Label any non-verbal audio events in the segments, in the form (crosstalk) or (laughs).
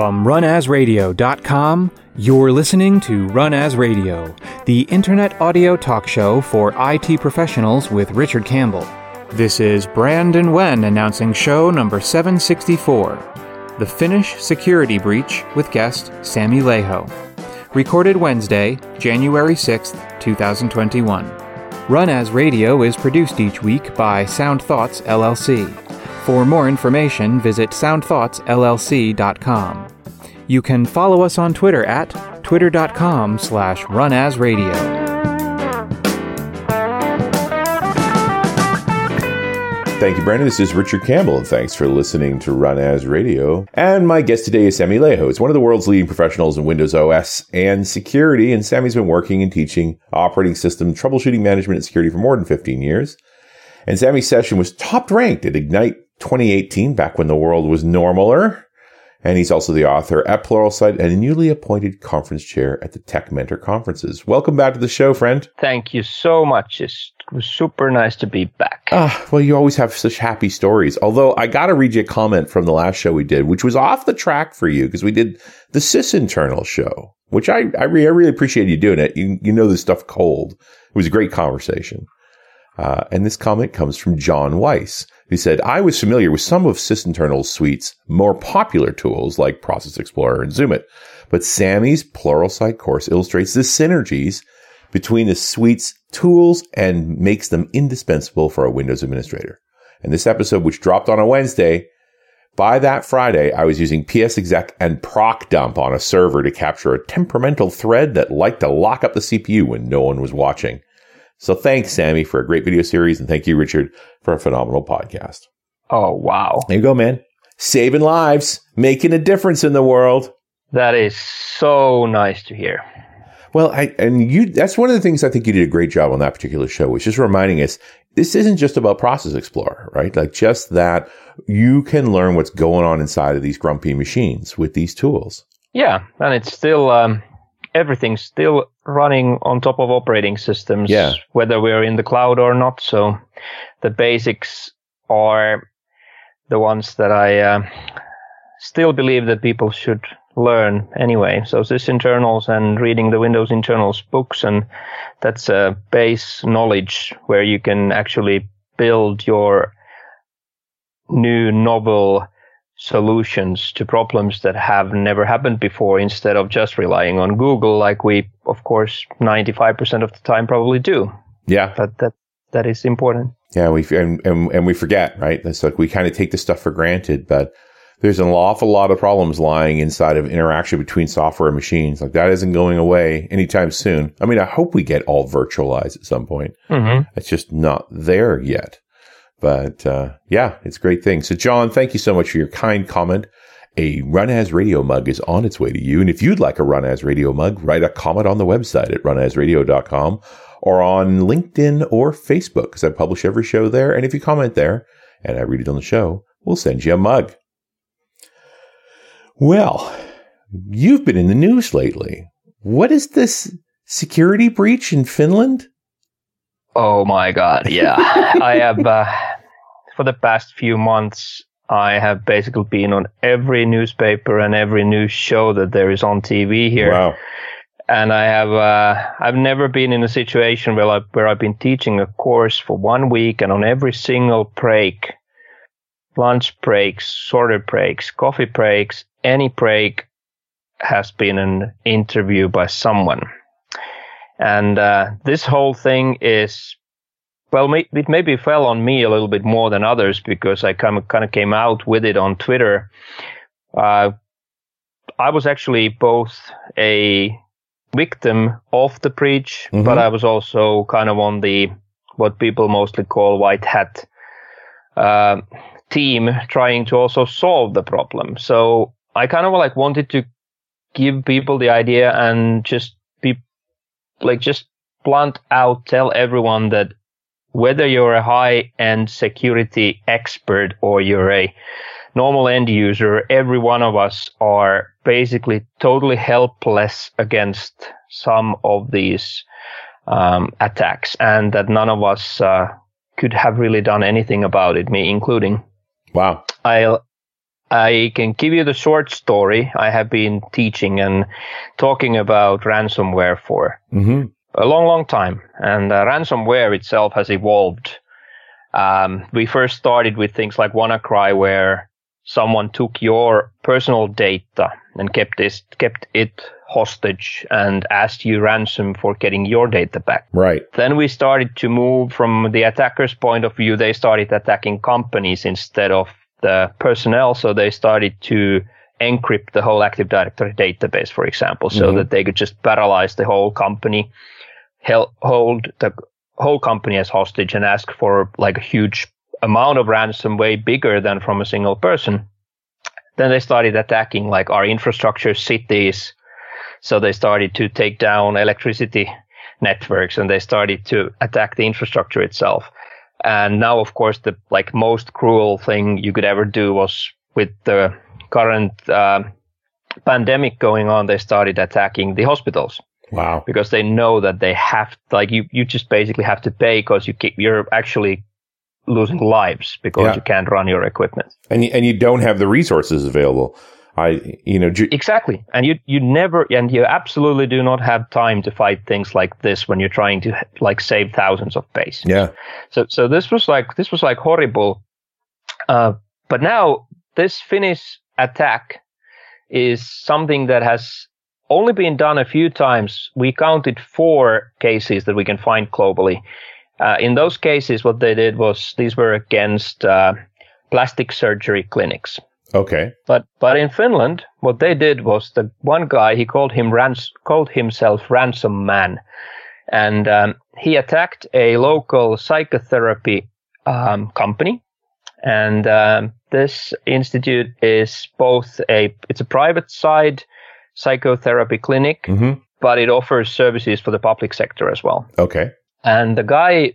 From runasradio.com, you're listening to Run As Radio, the internet audio talk show for IT professionals with Richard Campbell. This is Brandon Wen announcing show number 764 The Finnish Security Breach with guest Sami Laiho. Recorded Wednesday, January 6th, 2021. Run As Radio is produced each week by Sound Thoughts LLC. For more information, visit soundthoughtsllc.com. You can follow us on Twitter at twitter.com slash runasradio. Thank you, Brandon. This is Richard Campbell, and thanks for listening to Run As Radio. And my guest today is Sami Laiho. He's one of the world's leading professionals in Windows OS and security, and Sami's been working and teaching operating system troubleshooting management and security for more than 15 years. And Sami's session was top ranked at Ignite 2018, back when the world was normaler. And he's also the author at Pluralsight and a newly appointed conference chair at the Tech Mentor conferences. Welcome back to the show, friend. Thank you so much. It was super nice to be back. Ah, well, you always have such happy stories. Although I got to read you a comment from the last show we did, which was off the track for you because we did the sysinternal show, which I, I, re- I really appreciate you doing it. You, you know this stuff cold. It was a great conversation. Uh, and this comment comes from John Weiss, who said, I was familiar with some of Sysinternal's suite's more popular tools like Process Explorer and Zoomit, but Sami's Pluralsight course illustrates the synergies between the suite's tools and makes them indispensable for a Windows administrator. And this episode, which dropped on a Wednesday, by that Friday, I was using PsExec and procdump on a server to capture a temperamental thread that liked to lock up the CPU when no one was watching. So thanks, Sami, for a great video series. And thank you, Richard, for a phenomenal podcast. Oh, wow. There you go, man. Saving lives, making a difference in the world. That is so nice to hear. Well, I, and you, that's one of the things I think you did a great job on that particular show, which is reminding us this isn't just about Process Explorer, right? Like just that you can learn what's going on inside of these grumpy machines with these tools. Yeah. And it's still, um, everything's still running on top of operating systems, yeah. whether we're in the cloud or not. So the basics are the ones that I uh, still believe that people should learn anyway. So sysinternals and reading the Windows internals books, and that's a base knowledge where you can actually build your new novel solutions to problems that have never happened before instead of just relying on Google like we of course 95% of the time probably do. Yeah. But that that is important. Yeah, we and, and, and we forget, right? That's like we kind of take this stuff for granted, but there's an awful lot of problems lying inside of interaction between software and machines. Like that isn't going away anytime soon. I mean, I hope we get all virtualized at some point. Mm-hmm. It's just not there yet. But uh, yeah, it's a great thing. So, John, thank you so much for your kind comment. A Run As Radio mug is on its way to you. And if you'd like a Run As Radio mug, write a comment on the website at runasradio.com or on LinkedIn or Facebook because I publish every show there. And if you comment there and I read it on the show, we'll send you a mug. Well, you've been in the news lately. What is this security breach in Finland? Oh my God. Yeah. (laughs) I have, uh, for the past few months, I have basically been on every newspaper and every news show that there is on TV here. Wow. And I have, uh, I've never been in a situation where, I, where I've been teaching a course for one week and on every single break, lunch breaks, sorter breaks, coffee breaks, any break has been an interview by someone. And uh, this whole thing is, well, it maybe fell on me a little bit more than others because I kind of kind of came out with it on Twitter. Uh, I was actually both a victim of the breach, Mhm. but I was also kind of on the what people mostly call white hat uh, team, trying to also solve the problem. So I kind of like wanted to give people the idea and just be like just blunt out tell everyone that whether you're a high end security expert or you're a normal end user, every one of us are basically totally helpless against some of these um, attacks, and that none of us uh, could have really done anything about it, me including. Wow. I'll I can give you the short story I have been teaching and talking about ransomware for Mm-hmm. A long, long time. And uh, ransomware itself has evolved. Um, we first started with things like WannaCry, where someone took your personal data and kept this, kept it hostage and asked you ransom for getting your data back. Right. Then we started to move from the attacker's point of view. They started attacking companies instead of the personnel. So they started to encrypt the whole Active Directory database, for example, so Mhm. that they could just paralyze the whole company, hold the whole company as hostage and ask for like a huge amount of ransom way bigger than from a single person. Then they started attacking like our infrastructure cities. So they started to take down electricity networks and they started to attack the infrastructure itself. And now, of course, the like most cruel thing you could ever do was with the current uh, pandemic going on. They started attacking the hospitals Wow. because they know that they have like you you just basically have to pay because you keep, you're actually losing lives because Yeah. you can't run your equipment. And you, and you don't have the resources available. I, you know, ju- Exactly. And you, you never, and you absolutely do not have time to fight things like this when you're trying to like save thousands of base. yeah. So, so this was like, this was like horrible. Uh, but now this Finnish attack is something that has only been done a few times. We counted four cases that we can find globally. Uh, in those cases, what they did was these were against uh, plastic surgery clinics. Okay. But but in Finland, what they did was the one guy he called him rans- called himself Ransom Man, and um, he attacked a local psychotherapy um, company. And um, this institute is both a it's a private side psychotherapy clinic, hmm but it offers services for the public sector as well. Okay. And the guy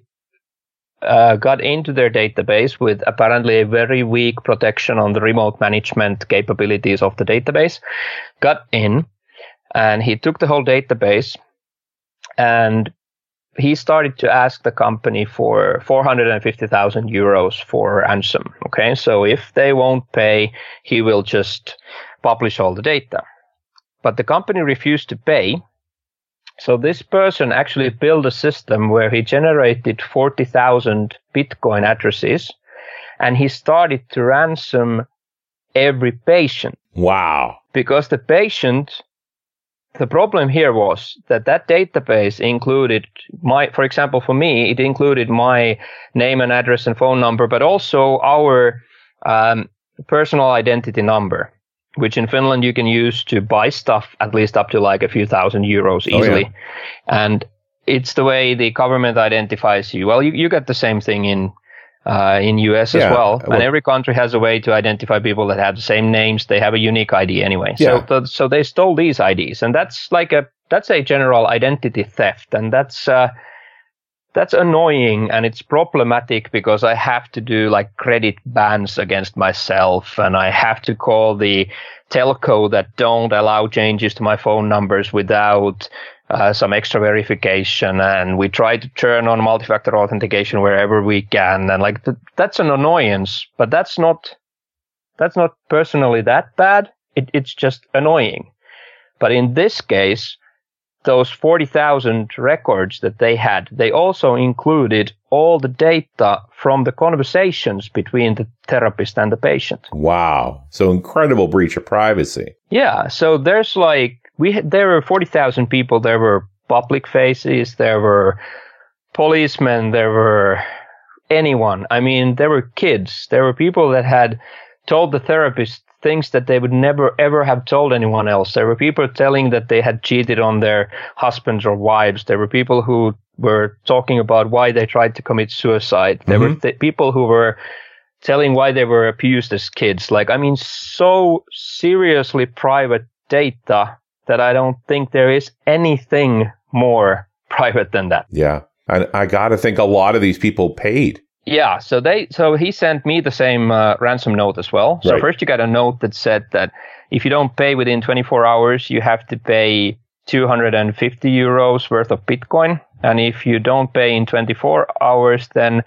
uh, got into their database with apparently a very weak protection on the remote management capabilities of the database. Got in and he took the whole database and he started to ask the company for 450,000 euros for ransom. Okay. So if they won't pay, he will just publish all the data. But the company refused to pay. So this person actually built a system where he generated 40,000 Bitcoin addresses and he started to ransom every patient. Wow. because the patient, the problem here was that that database included my, for example, for me, it included my name and address and phone number, but also our um, personal identity number which in Finland you can use to buy stuff at least up to like a few thousand euros Oh, easily. yeah. And it's the way the government identifies you. Well, you, you get the same thing in uh, in US Yeah, as well. well- And every country has a way to identify people that have the same names. They have a unique ID anyway. Yeah. So, th- so they stole these IDs, and that's like a that's a general identity theft, and that's uh, that's annoying and it's problematic because I have to do like credit bans against myself and I have to call the telco that don't allow changes to my phone numbers without uh, some extra verification. And we try to turn on multi-factor authentication wherever we can. And like th- that's an annoyance but that's not that's not personally that bad. It, it's just annoying. But in this case those 40,000 records that they had, they also included all the data from the conversations between the therapist and the patient. Wow. So incredible breach of privacy. Yeah, so there's like we had, there were 40,000 people, there were public faces, there were policemen, there were anyone. I mean, there were kids, there were people that had told the therapist things that they would never ever have told anyone else. There were people telling that they had cheated on their husbands or wives. There were people who were talking about why they tried to commit suicide. There were mm-hmm. th- people who were telling why they were abused as kids. Like, I mean, so seriously private data that I don't think there is anything more (laughs) private than that. Yeah. And I got to think a lot of these people paid. Yeah, so they so he sent me the same uh, ransom note as well. So Right. first you got a note that said that if you don't pay within 24 hours, you have to pay 250 euros worth of Bitcoin, and if you don't pay in 24 hours, then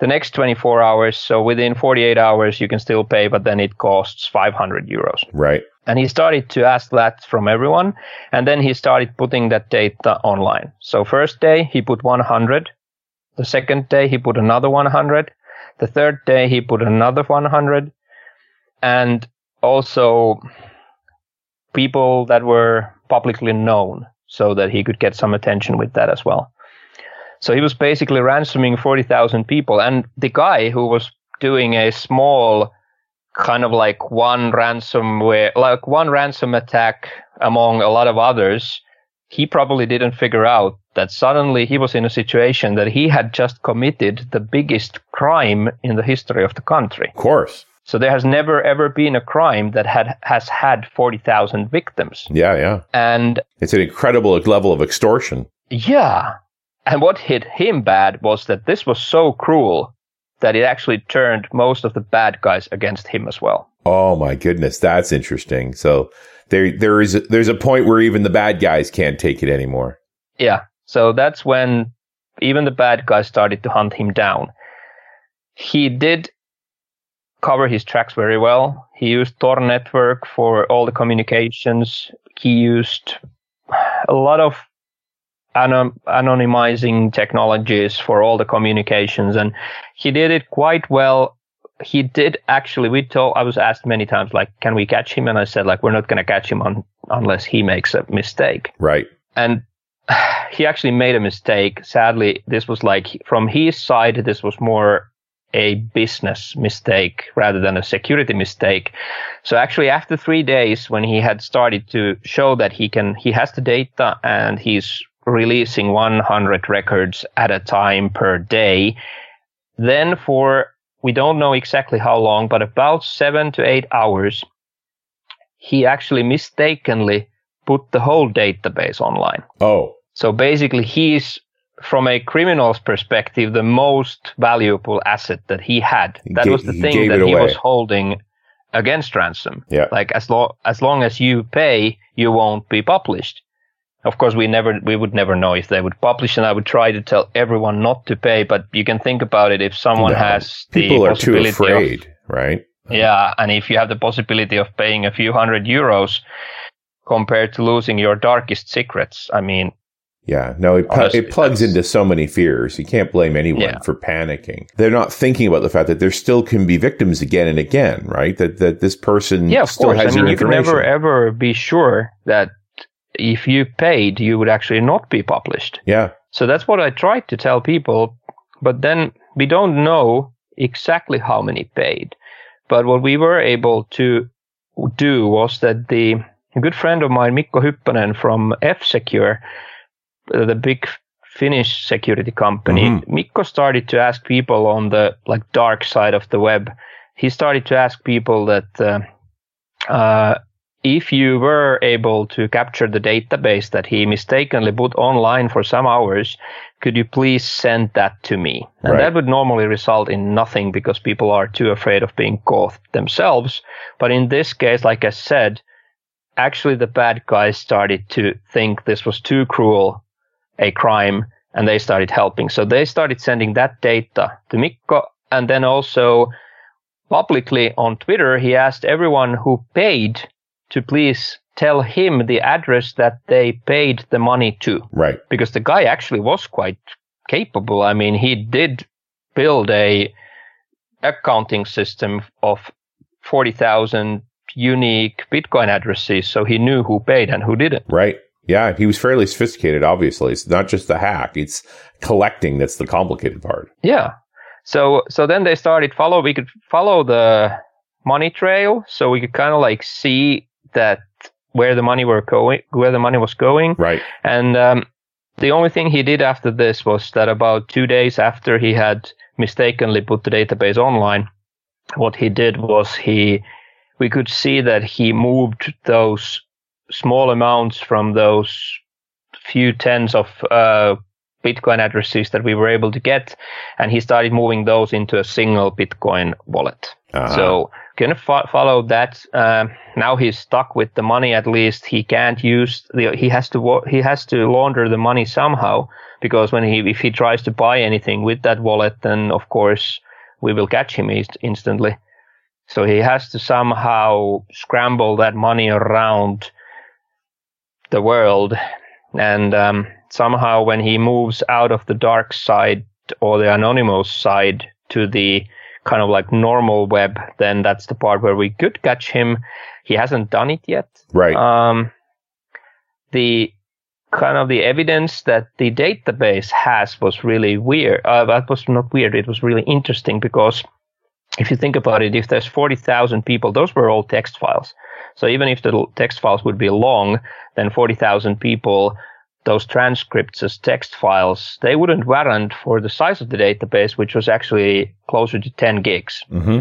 the next 24 hours. So within 48 hours, you can still pay, but then it costs 500 euros. Right. And he started to ask that from everyone. And then he started putting that data online. So first day, he put 100. The second day, he put another 100. The third day, he put another 100. And also people that were publicly known so that he could get some attention with that as well. So he was basically ransoming 40,000 people. And the guy who was doing a small kind of like one ransomware, like one ransom attack among a lot of others, he probably didn't figure out that suddenly he was in a situation that he had just committed the biggest crime in the history of the country. Of course. So there has never ever been a crime that had has had 40,000 victims. Yeah, yeah. And it's an incredible level of extortion. Yeah. And what hit him bad was that this was so cruel that it actually turned most of the bad guys against him as well. Oh my goodness, that's interesting. So there there is a, there's a point where even the bad guys can't take it anymore. Yeah. So that's when even the bad guys started to hunt him down. He did cover his tracks very well. He used Tor network for all the communications. He used a lot of anon- anonymizing technologies for all the communications and he did it quite well. He did actually, we told, I was asked many times, like, can we catch him? And I said, like, we're not going to catch him on, unless he makes a mistake. Right. And (sighs) he actually made a mistake. Sadly, this was like, from his side, this was more a business mistake rather than a security mistake. So actually after three days when he had started to show that he can, he has the data and he's releasing 100 records at a time per day, then for, we don't know exactly how long, but about seven to eight hours, he actually mistakenly put the whole database online. Oh. So basically he's from a criminal's perspective, the most valuable asset that he had. That was the thing that he was holding against ransom. Yeah. Like as long as long as you pay, you won't be published. Of course, we never we would never know if they would publish, and I would try to tell everyone not to pay. But you can think about it: if someone No. has the People are too possibility of- afraid, right? yeah, and if you have the possibility of paying a few hundred euros compared to losing your darkest secrets, I mean, Yeah, no, it, pl- it plugs into so many fears. You can't blame anyone Yeah. for panicking. They're not thinking about the fact that there still can be victims again and again, right? That that this person yeah, of still course. has I mean, your you can never ever be sure that if you paid, you would actually not be published. yeah, So that's what I tried to tell people, but then we don't know exactly how many paid. But what we were able to do was that the good friend of mine, Mikko Hyppönen from F Secure, uh, the big Finnish security company, Mhm. Mikko started to ask people on the like dark side of the web. He started to ask people that uh, uh, if you were able to capture the database that he mistakenly put online for some hours, could you please send that to me? And Right. that would normally result in nothing because people are too afraid of being caught themselves. But in this case, like I said, actually the bad guys started to think this was too cruel a crime and they started helping. So they started sending that data to Mikko and then also publicly on Twitter, he asked everyone who paid to please tell him the address that they paid the money to right. because the guy actually was quite capable. I mean, he did build a accounting system of 40,000 unique Bitcoin addresses. So he knew who paid and who didn't. Right. Yeah, he was fairly sophisticated. Obviously, it's not just the hack; it's collecting that's the complicated part. Yeah. So, so then they started follow, we could follow the money trail. So we could kind of like see that where the money were going, where the money was going. Right. And um, the only thing he did after this was that about two days after he had mistakenly put the database online, what he did was he, we could see that he moved those small amounts from those few tens of uh, Bitcoin addresses that we were able to get, and he started moving those into a single Bitcoin wallet. Uh-huh. So can fo- follow that. Um, now he's stuck with the money. At least he can't use the. He has to. He has to launder the money somehow because when he if he tries to buy anything with that wallet, then of course we will catch him inst- instantly. So he has to somehow scramble that money around the world, and um, somehow when he moves out of the dark side or the anonymous side to the kind of like normal web, then that's the part where we could catch him. He hasn't done it yet. Right. Um, the kind of the evidence that the database has was really weird. Uh, that was not weird. It was really interesting because if you think about it, if there's 40,000 people, those were all text files. So even if the text files would be long, then 40,000 people those transcripts as text files, they wouldn't warrant for the size of the database, which was actually closer to 10 gigs. Mm-hmm.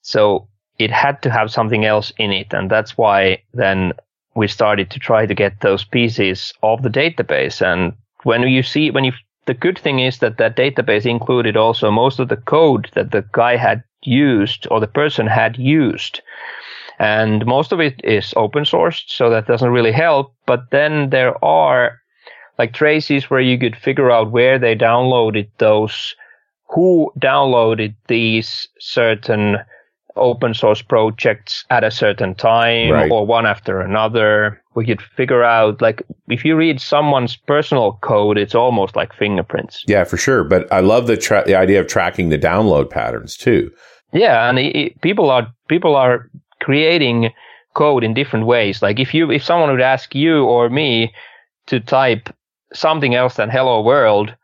So it had to have something else in it. And that's why then we started to try to get those pieces of the database. And when you see, when you, the good thing is that that database included also most of the code that the guy had used or the person had used. And most of it is open sourced, so that doesn't really help. But then there are like traces where you could figure out where they downloaded those, who downloaded these certain open source projects at a certain time Right. or one after another. We could figure out like if you read someone's personal code, it's almost like fingerprints. Yeah, for sure. But I love the tra- the idea of tracking the download patterns too. Yeah, and it, it- people are people are creating code in different ways. Like if you if someone would ask you or me to type something else than hello world,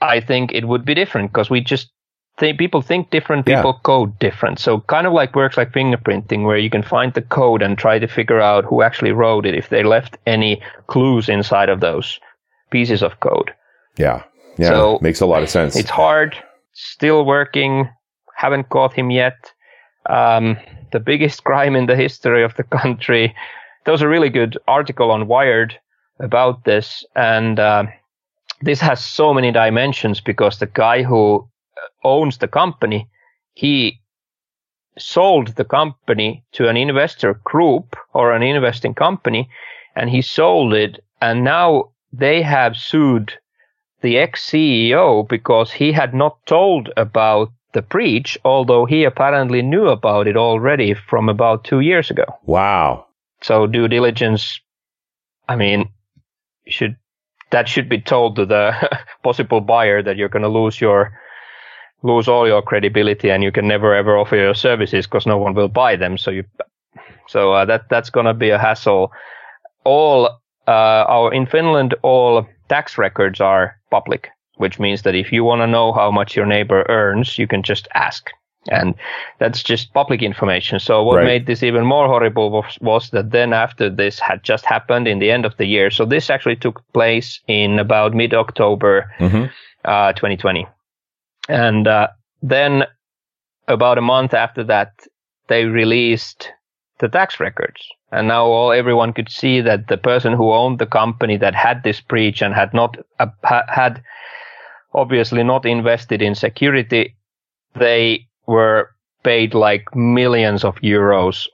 I think it would be different because we just think people think different, Yeah. people code different. So kind of like works like fingerprinting where you can find the code and try to figure out who actually wrote it if they left any clues inside of those pieces of code. Yeah. Yeah. So, makes a lot of sense. It's hard, still working, haven't caught him yet. Um, the biggest (laughs) crime in the history of the country. There was a really good article on Wired about this, and uh, this has so many dimensions because the guy who owns the company, he sold the company to an investor group or an investing company, and he sold it, and now they have sued the ex CEO because he had not told about the breach, although he apparently knew about it already from about two years ago. wow. So due diligence, I mean, should that should be told to the (laughs) possible buyer that you're going to lose your lose all your credibility and you can never ever offer your services because no one will buy them. So you, so uh, that that's going to be a hassle. All uh, our in Finland, all tax records are public, which means that if you want to know how much your neighbor earns, you can just ask. And that's just public information. So what Right. made this even more horrible was, was that then after this had just happened in the end of the year. So this actually took place in about mid October, hmm uh, 2020. And uh, then about a month after that, they released the tax records. And now all everyone could see that the person who owned the company that had this breach and had not uh, ha- had obviously not invested in security, they were paid like millions of euros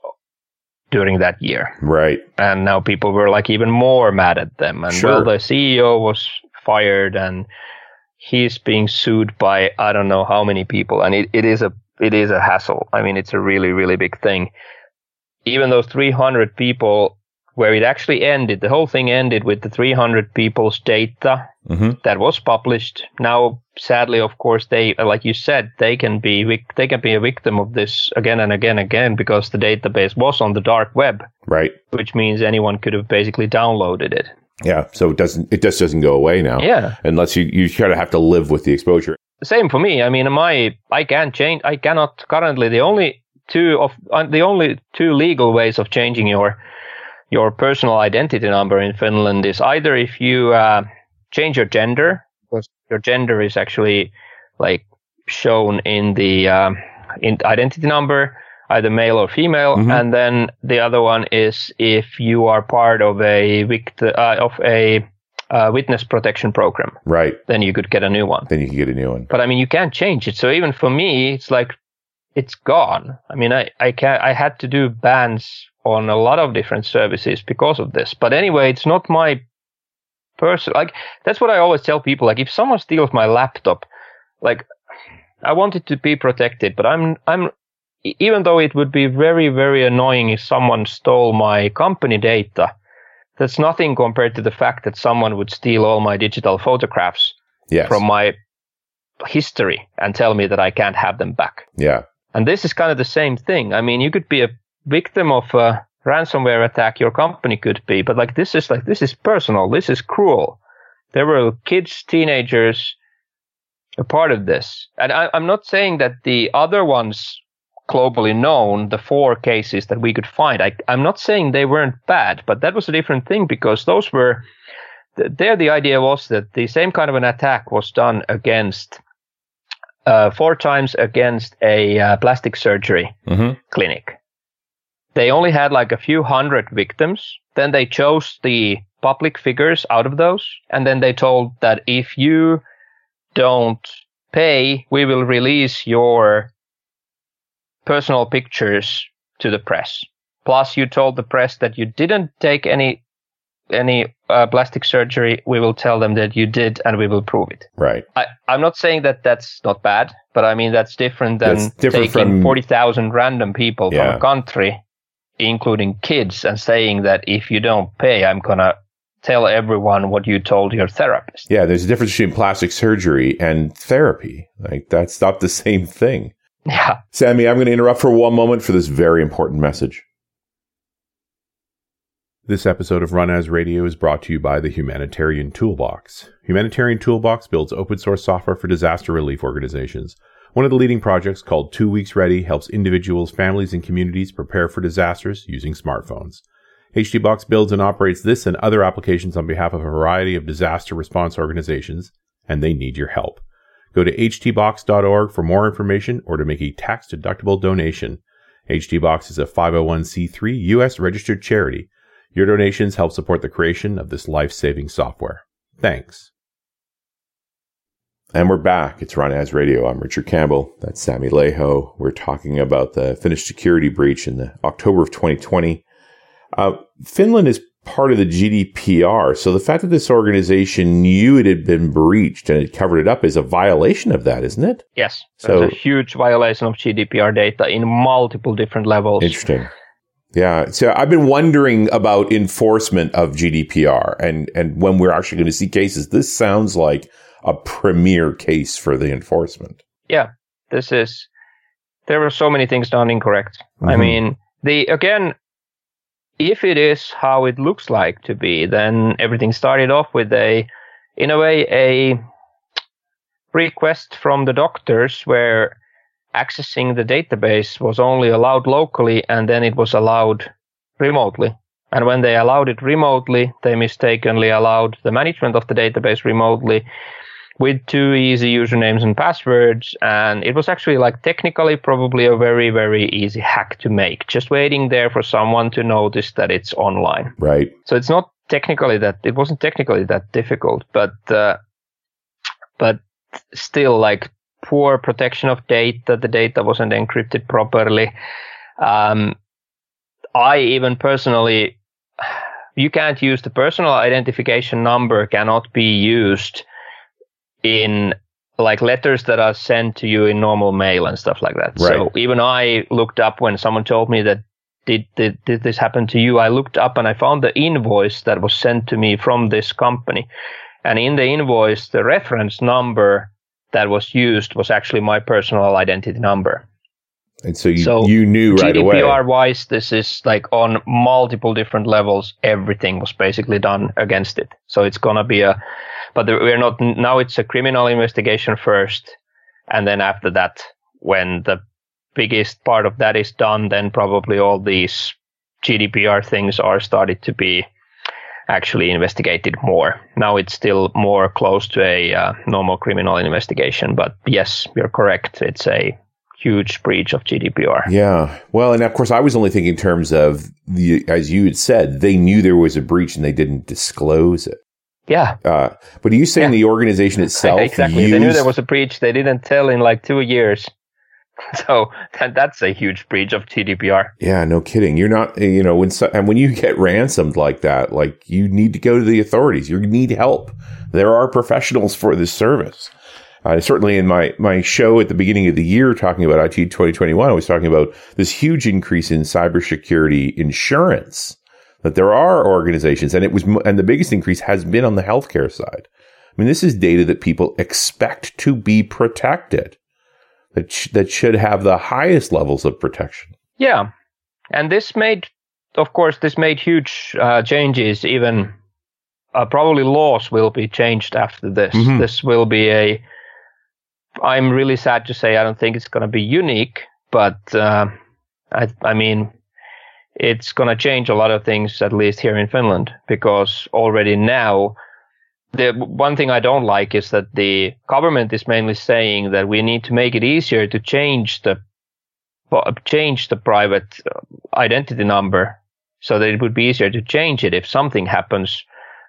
during that year Right. and now people were like even more mad at them. And Sure. well, the CEO was fired, and he's being sued by I don't know how many people, and it, it is a it is a hassle. I mean, it's a really really big thing. Even those 300 people, where it actually ended, the whole thing ended with the 300 people's data hmm that was published. Now, sadly, of course, they, like you said, they can be they can be a victim of this again and again and again because the database was on the dark web Right. which means anyone could have basically downloaded it. Yeah. So it doesn't, it just doesn't go away now. Yeah. Unless you, you kind of have to live with the exposure. Same for me. I mean, my I can't change. I cannot currently. The only two of uh, the only two legal ways of changing your your personal identity number in Finland is either if you uh, change your gender, because your gender is actually like shown in the um, in identity number, either male or female, Mhm. and then the other one is if you are part of a vict- uh, of a uh, witness protection program, Right. then you could get a new one. Then you can get a new one. But I mean, you can't change it. So even for me, it's like it's gone. I mean, I, I can I had to do bans on a lot of different services because of this. But anyway, it's not my person. Like that's what I always tell people. Like if someone steals my laptop, like I want it to be protected, but I'm I'm even though it would be very very annoying if someone stole my company data. That's nothing compared to the fact that someone would steal all my digital photographs Yes. from my history and tell me that I can't have them back. yeah. And this is kind of the same thing. I mean, you could be a victim of a ransomware attack, your company could be, but like this is like, this is personal. This is cruel. There were kids, teenagers, a part of this. And I, I'm not saying that the other ones globally known, the four cases that we could find, I, I'm not saying they weren't bad, but that was a different thing because those were, th- there the idea was that the same kind of an attack was done against uh, four times against a uh, plastic surgery hmm clinic. They only had like a few hundred victims. Then they chose the public figures out of those. And then they told that if you don't pay, we will release your personal pictures to the press. Plus, you told the press that you didn't take any any uh, plastic surgery. We will tell them that you did, and we will prove it. Right. I, I'm not saying that that's not bad, but I mean that's different than That's different taking from- 40,000 random people Yeah. from a country, including kids, and saying that if you don't pay, I'm gonna tell everyone what you told your therapist. Yeah. There's a difference between plastic surgery and therapy. Like that's not the (laughs) same thing. Yeah. Sami, I'm going to interrupt for one moment for this very important message. This episode of Run As Radio is brought to you by the Humanitarian Toolbox. Humanitarian Toolbox builds open source software for disaster relief organizations. One of the leading projects called Two Weeks Ready helps individuals, families, and communities prepare for disasters using smartphones. HTBox builds and operates this and other applications on behalf of a variety of disaster response organizations, and they need your help. Go to htbox.org for more information or to make a tax deductible donation. HTBox is a 501c3 U.S. registered charity. Your donations help support the creation of this life saving software. Thanks. And we're back. It's Run As Radio. I'm Richard Campbell. That's Sami Laiho. We're talking about the Finnish security breach in the October of 2020. Uh, Finland is part of the GDPR. So the fact that this organization knew it had been breached and had covered it up is a violation of that, isn't it? Yes. So- There's a huge violation of GDPR data in multiple different levels. Interesting. Yeah. So I've been wondering about enforcement of GDPR and, and when we're actually going to see cases. This sounds like a premier case for the enforcement. yeah, this is there were so many things done incorrect. I Mhm. mean, the again, if it is how it looks like to be, then everything started off with a, in a way, a request from the doctors where accessing the database was only allowed locally and then it was allowed remotely. And when they allowed it remotely, they mistakenly allowed the management of the database remotely with two easy usernames and passwords. And it was actually like technically probably a very, very easy hack to make. Just waiting there for someone to notice that it's online. Right. So it's not technically that, it wasn't technically that difficult, but, uh, but still like poor protection of data. The data wasn't encrypted properly. Um, I even personally, (sighs) you can't use the personal identification number cannot be used in like letters that are sent to you in normal mail and stuff like that. Right. So even I looked up when someone told me that did, did did this happen to you? I looked up and I found the invoice that was sent to me from this company. And in the invoice, the reference number that was used was actually my personal identity number. And so you, So you knew right away. GDPR wise, this is like on multiple different levels. Everything was basically done against it. So it's gonna be a, but we're not now. It's a criminal investigation first, and then after that, when the biggest part of that is done, then probably all these GDPR things are started to be actually investigated more. Now it's still more close to a uh, normal criminal investigation, but yes, you're correct. It's a huge breach of GDPR. Yeah. Well, and of course, I was only thinking in terms of the, as you had said, they knew there was a breach and they didn't disclose it. Yeah, Uh, but are you saying Yeah. the organization itself exactly. used, They knew there was a breach. They didn't tell in like two years (laughs) So that, that's a huge breach of GDPR. Yeah, no kidding. You're not, you know, when so, and when you get ransomed like that, like you need to go to the authorities. You need help. There are professionals for this service. Uh, certainly in my, my show at the beginning of the year talking about IT 2021, I was talking about this huge increase in cybersecurity insurance that there are organizations and it was, and the biggest increase has been on the healthcare side. I mean, this is data that people expect to be protected that, sh- that should have the highest levels of protection. Yeah. And this made, of course, this made huge uh, changes. Even uh, probably laws will be changed after this. Mhm. This will be a, I'm really sad to say I don't think it's going to be unique, but uh, I, I mean, it's going to change a lot of things, at least here in Finland, because already now, the one thing I don't like is that the government is mainly saying that we need to make it easier to change the change the private uh, identity number so that it would be easier to change it if something happens.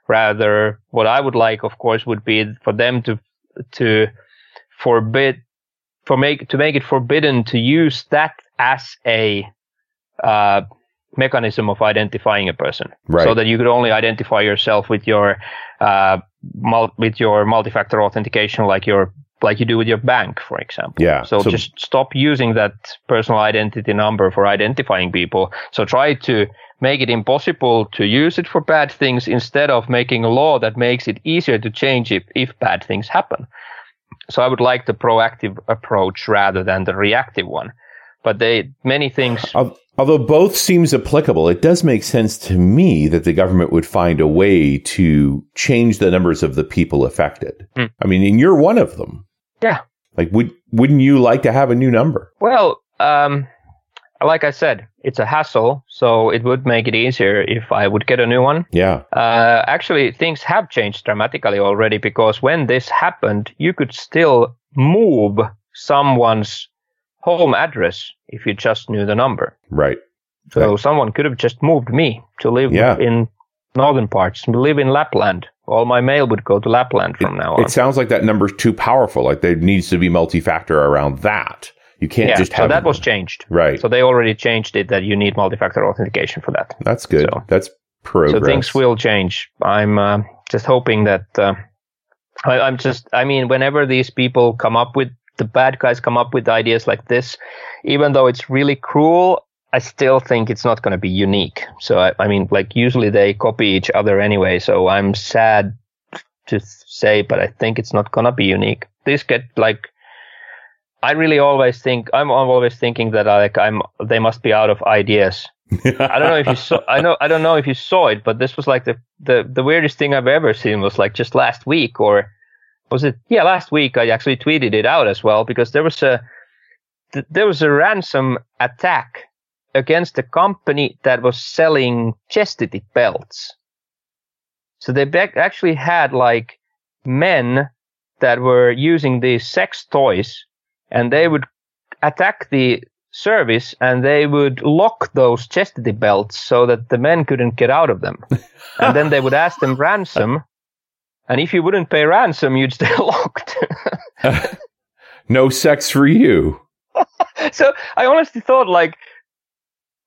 Rather, what I would like, of course, would be for them to to forbid for make to make it forbidden to use that as a uh, mechanism of identifying a person, Right. so that you could only identify yourself with your uh, mul- with your multi-factor authentication, like your like you do with your bank, for example. Yeah, So, so- just stop using that personal identity number for identifying people. So try to make it impossible to use it for bad things instead of making a law that makes it easier to change it if bad things happen. So I would like the proactive approach rather than the reactive one. But they many things Al- Although both seems applicable, it does make sense to me that the government would find a way to change the numbers of the people affected. Hmm. I mean, and you're one of them. Yeah. Like, would wouldn't you like to have a new number? Well, um, like I said, it's a hassle, so it would make it easier if I would get a new one. Yeah. Uh, actually, things have changed dramatically already because when this happened, you could still move someone's home address if you just knew the number. Right. So Right. someone could have just moved me to live Yeah. in northern parts, live in Lapland. All my mail would go to Lapland from now on. It sounds like that number's too powerful. Like there needs to be multi-factor around that. You can't yeah, just so have that was changed. right. So they already changed it that you need multi-factor authentication for that. That's good. so- That's progress. So things will change. I'm uh, just hoping that uh, I, I'm just. I mean, whenever these people come up with the bad guys come up with ideas like this, even though it's really cruel, I still think it's not going to be unique. So I, I mean, like usually they copy each other anyway. So I'm sad to say, but I think it's not going to be unique. This get like. I really always think I'm always thinking that like I'm they must be out of ideas I don't know if you saw. (laughs) I know. I don't know if you saw it, but this was like the the the weirdest thing I've ever seen. Was like just last week, or was it? Yeah, last week. I actually tweeted it out as well because there was a th- there was a ransom attack against a company that was selling chastity belts. So they bec- actually had like men that were using these sex toys, and they would attack the service and they would lock those chastity belts so that the men couldn't get out of them. (laughs) and then they would ask them ransom. And if you wouldn't pay ransom, you'd stay (laughs) locked. (laughs) no sex for you. (laughs) so I honestly thought like,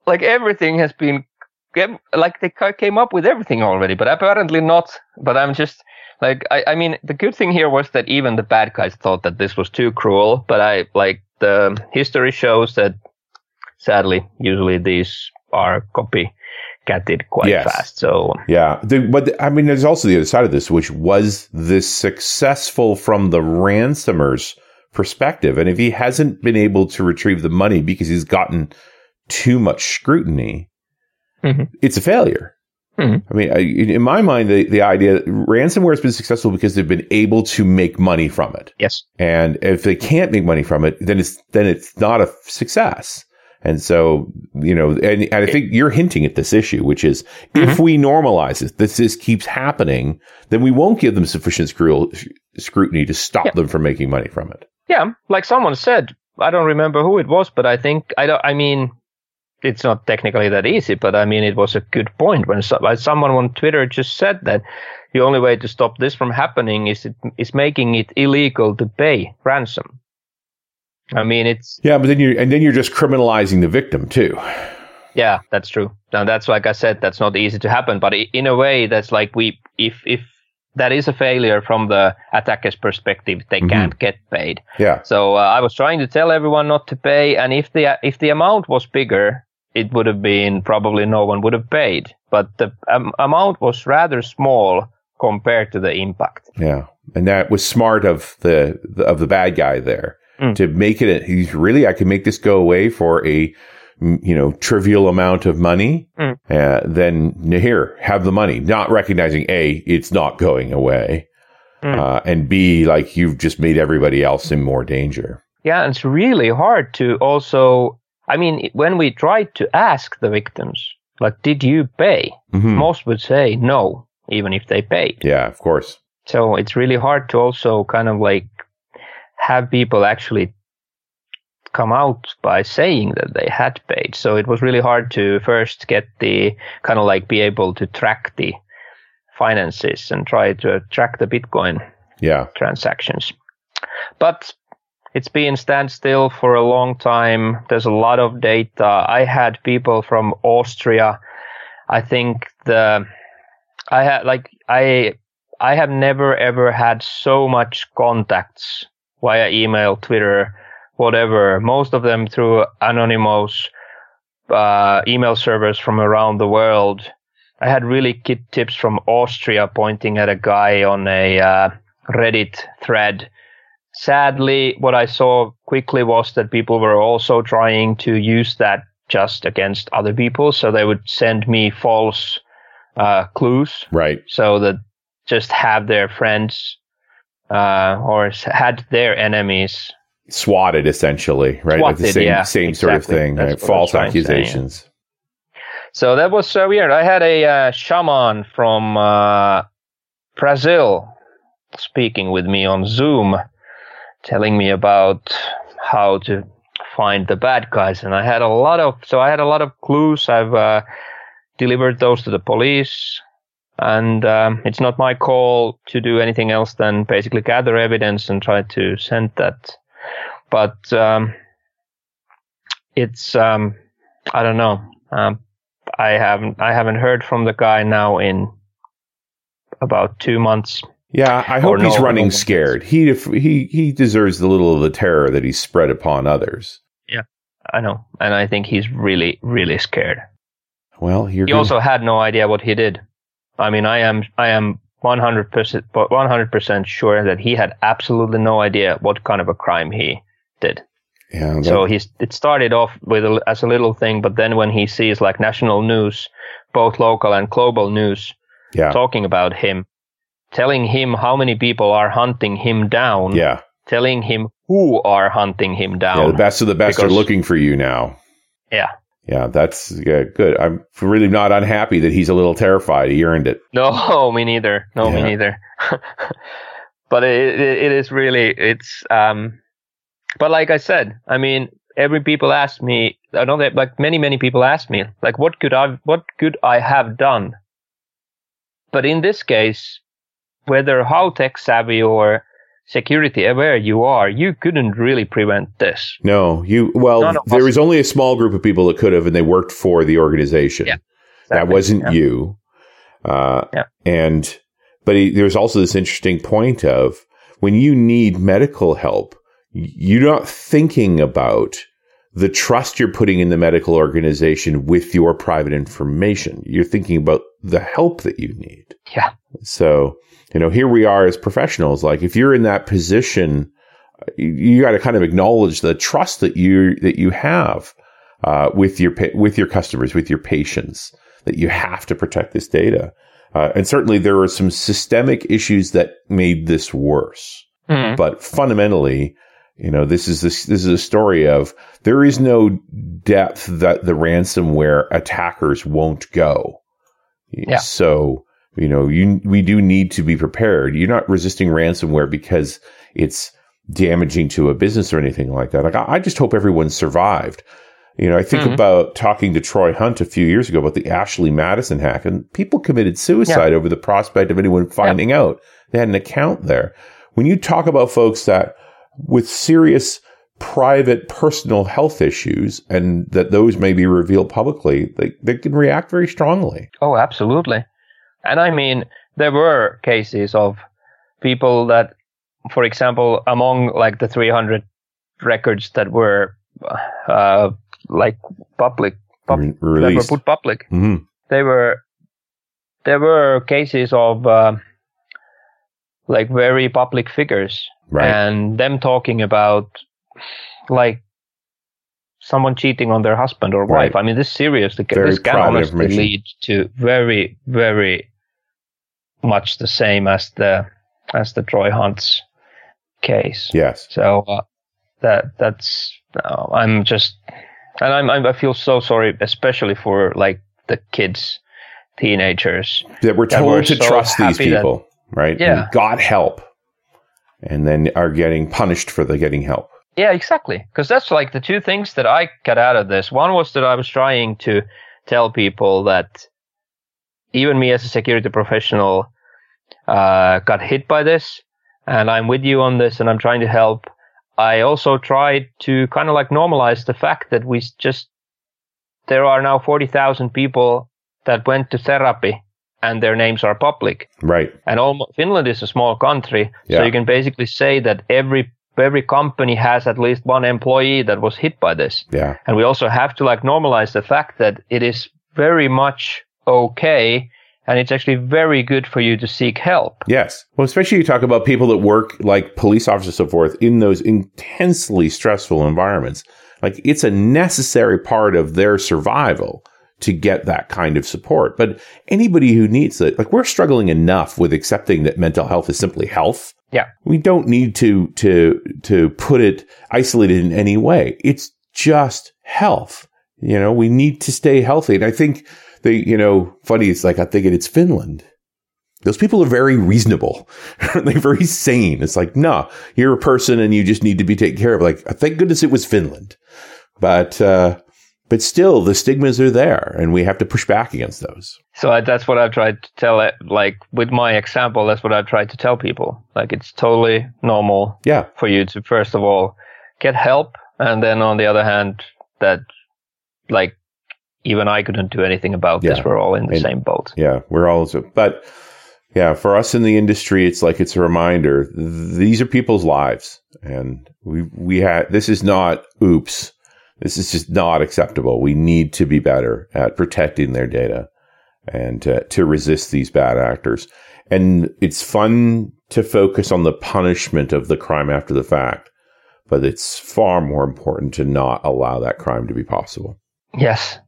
like everything has been, like they came up with everything already, but apparently not. But I'm just like, I, I mean, the good thing here was that even the bad guys thought that this was too cruel, but I like the history shows that sadly, usually these are copycatted quite Yes. fast. So Yeah, the, but the- I mean, there's also the other side of this, which was this successful from the ransomer's perspective, and if he hasn't been able to retrieve the money because he's gotten too much scrutiny, Mhm. it's a failure. Mhm. I mean, I, in my mind, the, the idea ransomware has been successful because they've been able to make money from it. yes, And if they can't make money from it, then it's then it's not a success. And so, you know, and, and I think you're hinting at this issue, which is if mm-hmm. we normalize it, this this keeps happening, then we won't give them sufficient scru- scrutiny to stop Yeah. them from making money from it. yeah, like someone said, I don't remember who it was, but I think I don't. I mean, it's not technically that easy, but I mean, it was a good point when so, someone on Twitter just said that the only way to stop this from happening is it, is making it illegal to pay ransom. I mean, it's Yeah, but then you and then you're just criminalizing the victim too. yeah, that's true. Now that's like I said, that's not easy to happen. But in a way, that's like we if if that is a failure from the attacker's perspective, they Mhm. can't get paid. Yeah. So uh, I was trying to tell everyone not to pay, and if the if the amount was bigger, it would have been probably no one would have paid. But the um, amount was rather small compared to the impact. Yeah. And that was smart of the of the bad guy there Mm. to make it he's really I can make this go away for a you know trivial amount of money Mm. uh, then here have the money not recognizing a it's not going away Mm. uh, and b like you've just made everybody else in more danger Yeah, it's really hard to also. I mean, when we tried to ask the victims, like, did you pay? Mhm. Most would say no, even if they paid. yeah of course So it's really hard to also kind of like have people actually come out by saying that they had paid. So it was really hard to first get the kind of like be able to track the finances and try to track the Bitcoin yeah transactions. But it's been standstill for a long time. There's a lot of data. I had people from Austria. I think the I had like I I have never ever had so much contacts via email, Twitter, whatever. Most of them through anonymous uh, email servers from around the world. I had really good tips from Austria pointing at a guy on a uh, Reddit thread. Sadly, what I saw quickly was that people were also trying to use that just against other people. So they would send me false uh, clues right so that just have their friends uh, or had their enemies. swatted essentially right like the Swatted, same yeah, same sort of exactly. thing right? what I was false trying say, yeah. accusations So that was so weird. I had a uh, shaman from uh, Brazil speaking with me on Zoom, telling me about how to find the bad guys, and I had a lot of so I had a lot of clues. I've uh, delivered those to the police, and um, it's not my call to do anything else than basically gather evidence and try to send that. But um, it's um, I don't know. Um, I haven't I haven't heard from the guy now in about two months. Yeah, I hope he's no- running no- scared. He he he deserves a little of the terror that he's spread upon others. Yeah, I know, and I think he's really really scared. Well, He gonna- also had no idea what he did. I mean, I am I am 100 percent 100 percent sure that he had absolutely no idea what kind of a crime he did. yeah, that- So he's it started off with a, as a little thing, but then when he sees like national news, both local and global news, yeah, talking about him, telling him how many people are hunting him down, yeah, telling him who are hunting him down. yeah. The best of the best are looking for you now. Yeah. Yeah, that's yeah, good. I'm really not unhappy that he's a little terrified. He earned it. No, (laughs) me neither. No, me neither. (laughs) but it, it, it is really it's um but like I said, I mean every people ask me I know that like many many people ask me like what could I what could I have done? But in this case, whether how tech savvy or security aware you are, you couldn't really prevent this. No, you. Well, there was only a small group of people that could have, and they worked for the organization. Yeah, that wasn't Yeah. you. Uh, Yeah. And but he, there's also this interesting point of when you need medical help, you're not thinking about the trust you're putting in the medical organization with your private information. You're thinking about the help that you need. Yeah. So, you know, here we are as professionals. Like if you're in that position, you, you got to kind of acknowledge the trust that you that you have uh, with your with your customers, with your patients, that you have to protect this data. Uh, and certainly, there were some systemic issues that made this worse. Mhm. But fundamentally, you know, this is this this is a story of there is no depth that the ransomware attackers won't go. Yeah. So you know, you we do need to be prepared. You're not resisting ransomware because it's damaging to a business or anything like that. Like I, I just hope everyone survived. You know, I think Mhm. about talking to Troy Hunt a few years ago about the Ashley Madison hack, and people committed suicide over the prospect of anyone finding out they had an account there. When you talk about folks that with serious private personal health issues and that those may be revealed publicly, they, they can react very strongly. Oh, absolutely. And I mean, there were cases of people that, for example, among like the 300 records that were uh, like public, pub- that were put public, hmm they were there were cases of uh, like very public figures Right. and them talking about like someone cheating on their husband or wife. Right. I mean, this seriously Very this can honestly lead to very very much the same as the as the Troy Hunts case. yes. So uh, that that's uh, I'm just and I'm, I'm I feel so sorry, especially for like the kids, teenagers. That we're that told to so trust these happy that- people, right? Yeah. And got help. And then are getting punished for the getting help. Yeah, exactly. Because that's like the two things that I got out of this. One was that I was trying to tell people that even me as a security professional uh, got hit by this, and I'm with you on this, and I'm trying to help. I also tried to kind of like normalize the fact that we just there are now forty thousand people that went to therapy, and their names are public. Right. And almost, Finland is a small country, Yeah. so you can basically say that every every company has at least one employee that was hit by this. Yeah. And we also have to like normalize the fact that it is very much okay and it's actually very good for you to seek help. Yes. Well, especially you talk about people that work like police officers and so forth in those intensely stressful environments. Like it's a necessary part of their survival to get that kind of support. But anybody who needs it, like we're struggling enough with accepting that mental health is simply health. Yeah. We don't need to to to put it isolated in any way. It's just health. You know, we need to stay healthy. And I think they, you know, funny, it's like I think it's Finland. Those people are very reasonable. (laughs) They're very sane. It's like, no, you're a person and you just need to be taken care of. Like, thank goodness it was Finland. But, uh, but still the stigmas are there and we have to push back against those. So I, that's what I've tried to tell it like with my example that's what I've tried to tell people. Like it's totally normal Yeah. for you to first of all get help and then on the other hand that like even I couldn't do anything about Yeah. this. We're all in the And- same boat. Yeah. We're all, but yeah, for us in the industry, it's like, it's a reminder. th- These are people's lives and we, we had, this is not oops. This is just not acceptable. We need to be better at protecting their data and uh, to resist these bad actors. And it's fun to focus on the punishment of the crime after the fact, but it's far more important to not allow that crime to be possible. Yes,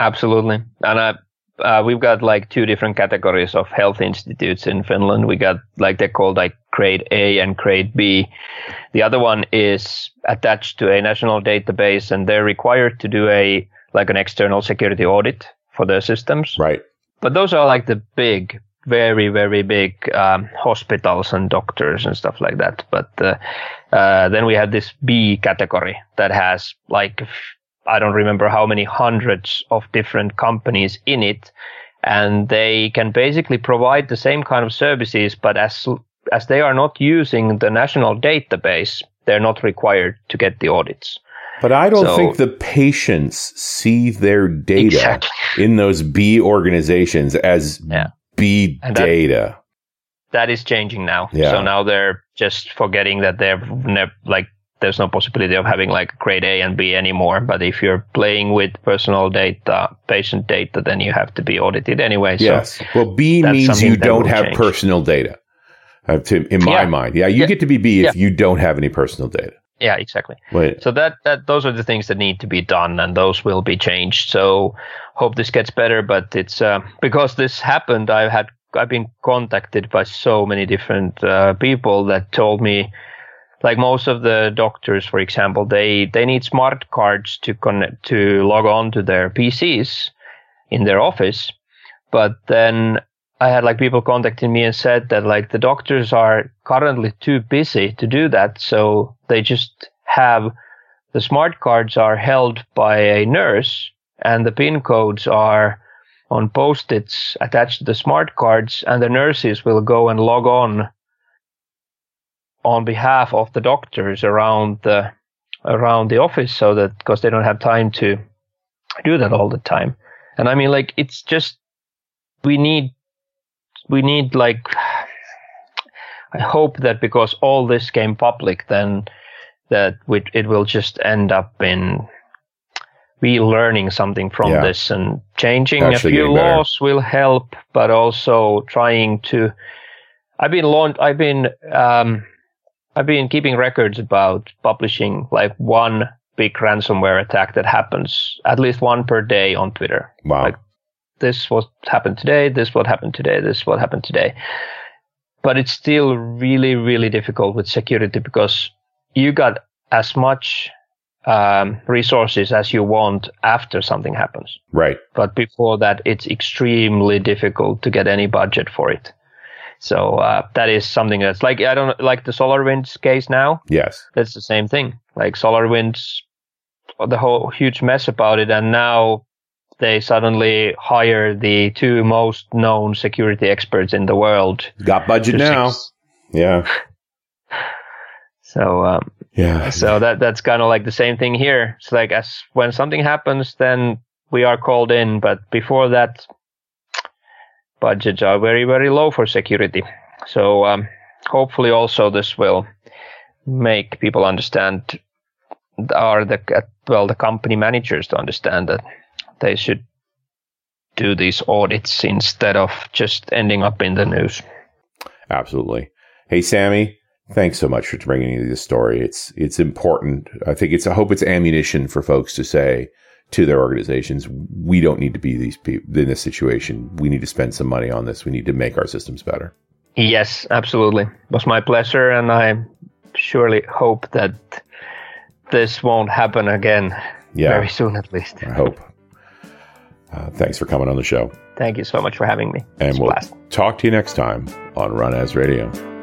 absolutely. And uh, uh, we've got like two different categories of health institutes in Finland. We got like they're called like grade A and grade B. The other one is attached to a national database and they're required to do a like an external security audit for their systems. Right. But those are like the big, very, very big um, hospitals and doctors and stuff like that. But uh, uh, then we had this B category that has like, I don't remember how many hundreds of different companies in it. And they can basically provide the same kind of services, but as, as they are not using the national database, they're not required to get the audits. But I don't So- think the patients see their data Exactly. (laughs) in those B organizations as Yeah. B And that- data. that is changing now. Yeah. So now they're just forgetting that they're ne- like there's no possibility of having like grade A and B anymore. But if you're playing with personal data, patient data, then you have to be audited anyway. yes. Well, B means you don't have change. personal data. Uh, to, in my Yeah. mind, yeah, you Yeah. get to be B if Yeah. you don't have any personal data. Yeah, exactly. Wait, So that that those are the things that need to be done, and those will be changed. So hope this gets better. But it's uh, because this happened. I've had I've been contacted by so many different uh, people that told me, like most of the doctors, for example, they they need smart cards to connect to log on to their PCs in their office, but then. I had like people contacting me and said that like the doctors are currently too busy to do that, so they just have the smart cards are held by a nurse and the pin codes are on post-its attached to the smart cards and the nurses will go and log on on behalf of the doctors around the around the office so that because they don't have time to do that all the time. And I mean, like, it's just, we need, we need like, I hope that because all this came public, then that we, it will just end up in we learning something from yeah. this and changing Actually a few laws will help, but also trying to. I've been launched. I've been um, I've been keeping records about publishing like one big ransomware attack that happens at least one per day on Twitter. Wow. Like this what happened today. This what happened today. This what happened today. But it's still really really difficult with security because you got as much um, resources as you want after something happens. Right. But before that, it's extremely difficult to get any budget for it. So uh, that is something that's like I don't like the SolarWinds case now. Yes, that's the same thing. Like SolarWinds, the whole huge mess about it, and now they suddenly hire the two most known security experts in the world. Got budget now. Yeah. (laughs) so um, yeah. So that that's kind of like the same thing here. It's like as when something happens, then we are called in, but before that, budgets are very very low for security. So um, hopefully, also this will make people understand, or the well the company managers to understand that they should do these audits instead of just ending up in the news. Absolutely. Hey, Sami, Thanks so much for bringing me this story. It's it's important. I think it's. I hope it's ammunition for folks to say to their organizations, we don't need to be these people in this situation. We need to spend some money on this. We need to make our systems better. Yes, absolutely. It was my pleasure, and I surely hope that this won't happen again. Yeah, very soon at least. I hope. Uh, thanks for coming on the show. Thank you so much for having me. And we'll talk to you next time on Run As Radio.